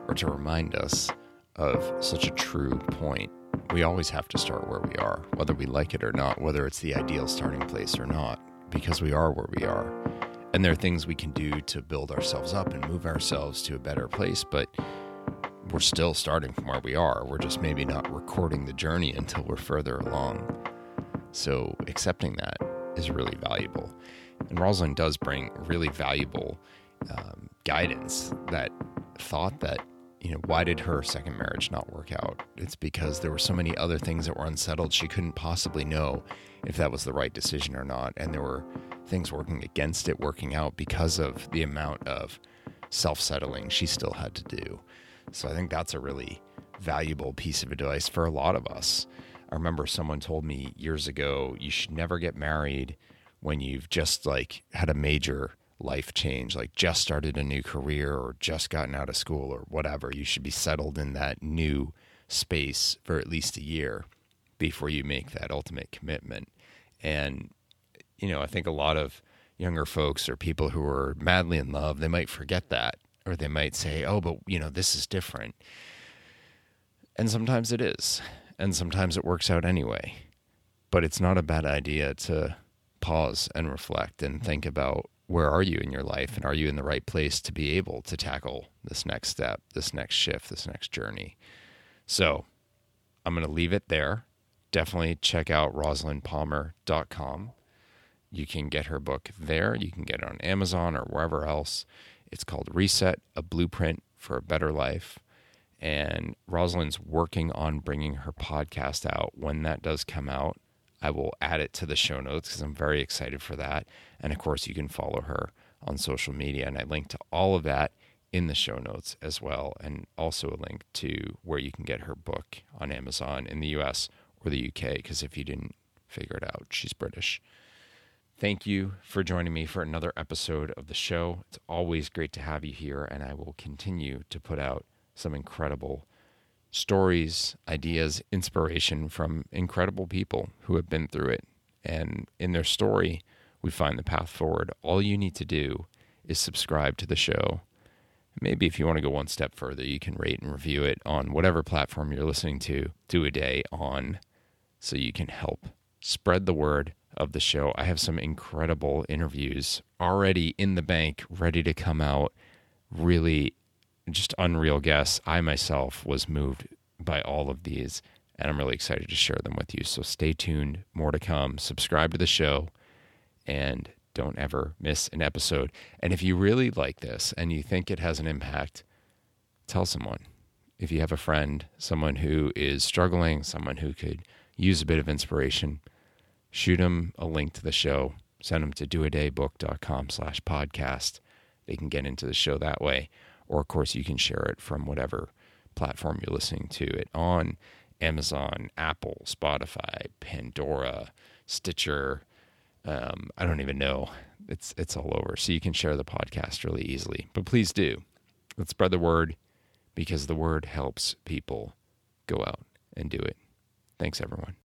or to remind us of such a true point. We always have to start where we are, whether we like it or not, whether it's the ideal starting place or not, because we are where we are. And there are things we can do to build ourselves up and move ourselves to a better place, but we're still starting from where we are. We're just maybe not recording the journey until we're further along. So accepting that is really valuable. And Rosalyn does bring really valuable um, guidance that thought that, you know, why did her second marriage not work out? It's because there were so many other things that were unsettled. She couldn't possibly know if that was the right decision or not. And there were things working against it working out because of the amount of self settling she still had to do. So I think that's a really valuable piece of advice for a lot of us. I remember someone told me years ago, you should never get married when you've just like had a major life change, like just started a new career or just gotten out of school or whatever. You should be settled in that new space for at least a year before you make that ultimate commitment. And, you know, I think a lot of younger folks or people who are madly in love, they might forget that or they might say, "Oh, but you know, this is different." And sometimes it is, and sometimes it works out anyway. But it's not a bad idea to pause and reflect and think about where are you in your life and are you in the right place to be able to tackle this next step, this next shift, this next journey. So, I'm going to leave it there. Definitely check out rosalynpalmer.com. You can get her book there. You can get it on Amazon or wherever else. It's called Reset A Blueprint for a Better Life. And Rosalyn's working on bringing her podcast out. When that does come out, I will add it to the show notes because I'm very excited for that. And of course, you can follow her on social media. And I link to all of that in the show notes as well. And also a link to where you can get her book on Amazon in the US or the UK. Because if you didn't figure it out, she's British. Thank you for joining me for another episode of the show. It's always great to have you here, and I will continue to put out some incredible stories, ideas, inspiration from incredible people who have been through it. And in their story, we find the path forward. All you need to do is subscribe to the show. Maybe if you want to go one step further, you can rate and review it on whatever platform you're listening to, do a day on, so you can help spread the word of the show. I have some incredible interviews already in the bank, ready to come out. Really just unreal guests. I myself was moved by all of these, and I'm really excited to share them with you. So stay tuned, more to come. Subscribe to the show, and don't ever miss an episode. And if you really like this and you think it has an impact, tell someone. If you have a friend, someone who is struggling, someone who could use a bit of inspiration, shoot them a link to the show. Send them to doadaybook.com slash podcast. They can get into the show that way or of course you can share it from whatever platform you're listening to it on Amazon, Apple, Spotify, Pandora, Stitcher. Um, I don't even know. It's it's all over. So you can share the podcast really easily. But please do. Let's spread the word because the word helps people go out and do it. Thanks everyone.